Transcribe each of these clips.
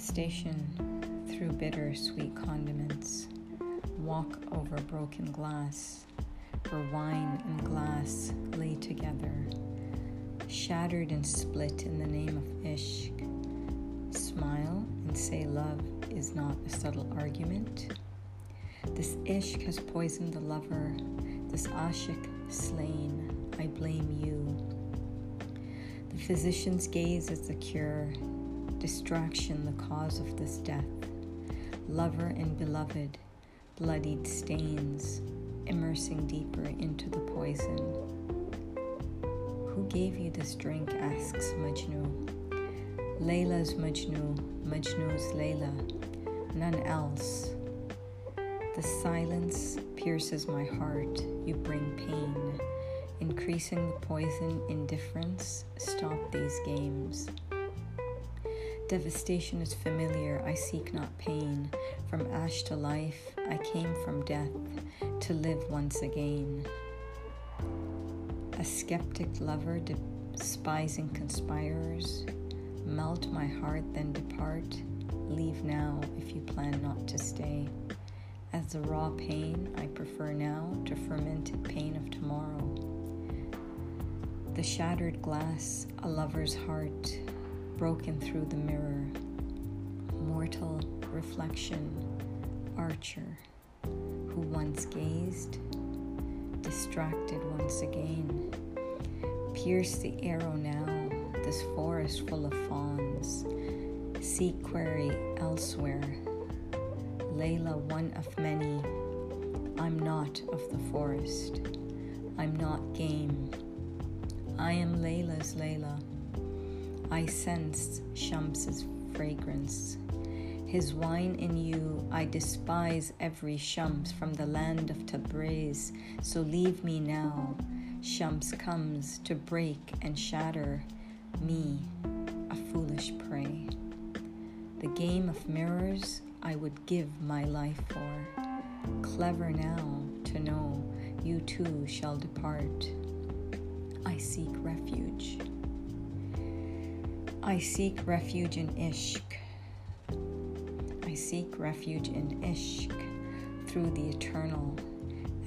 devastation through bitter sweet condiments, walk over broken glass, where wine and glass lay together, shattered and split in the name of ishq. Smile and say love is not a subtle argument. This ishq has poisoned the lover, this ashik slain. I blame you. The physician's gaze is the cure, distraction the cause of this death. Lover and beloved, bloodied stains, immersing deeper into the poison. Who gave you this drink? asks Majnu. Layla's Majnu, Majnu's Layla, none else. The silence pierces my heart, you bring pain. Increasing the poison, indifference, stop these games. Devastation is familiar, I seek not pain. From ash to life, I came from death to live once again. A skeptic lover, despising conspirers, melt my heart, then depart. Leave now if you plan not to stay. As the raw pain, I prefer now to fermented pain of tomorrow. The shattered glass, a lover's heart, broken through the mirror. Mortal reflection, archer, who once gazed, distracted once again. Pierce the arrow now, this forest full of fawns. Seek quarry elsewhere. Layla, one of many. I'm not of the forest. I'm not game. I am Layla's Layla. I sensed Shams's fragrance. His wine in you, I despise every Shams from the land of Tabriz, so leave me now. Shams comes to break and shatter me, a foolish prey. The game of mirrors I would give my life for. Clever now to know you too shall depart. I seek refuge. I seek refuge in Ishq. I seek refuge in Ishq through the eternal,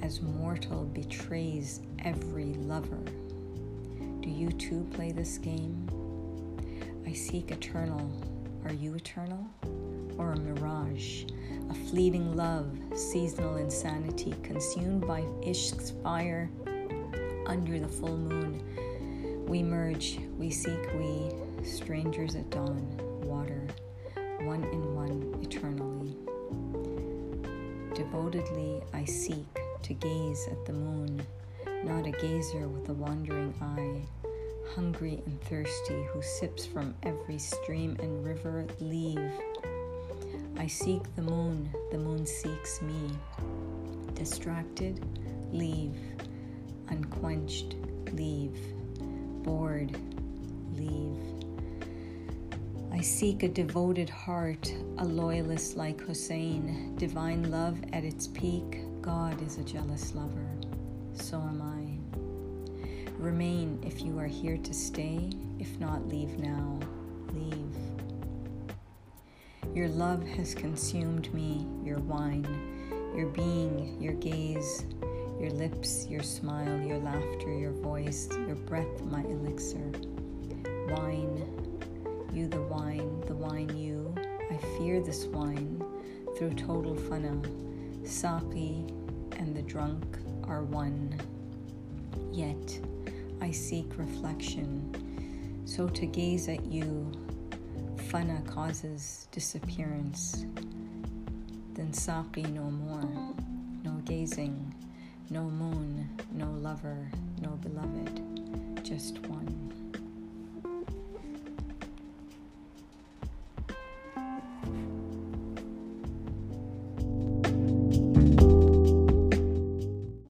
as mortal betrays every lover. Do you too play this game? I seek eternal. Are you eternal? Or a mirage? A fleeting love, seasonal insanity, consumed by Ishq's fire under the full moon. We merge, we seek, we, strangers at dawn, water, one in one eternally. Devotedly I seek to gaze at the moon, not a gazer with a wandering eye, hungry and thirsty, who sips from every stream and river. Leave. I seek the moon, the moon seeks me. Distracted, leave. Unquenched, leave. Bored, seek a devoted heart, a loyalist like Hussein, divine love at its peak. God is a jealous lover. So am I. Remain if you are here to stay, if not, leave now. Leave. Your love has consumed me, your wine, your being, your gaze, your lips, your smile, your laughter, your voice, your breath, my elixir. Wine, you the wine, the wine you. I fear this wine through total fana. Saki and the drunk are one. Yet I seek reflection. So to gaze at you, fana causes disappearance. Then Saki no more. No gazing, no moon, no lover, no beloved, just one.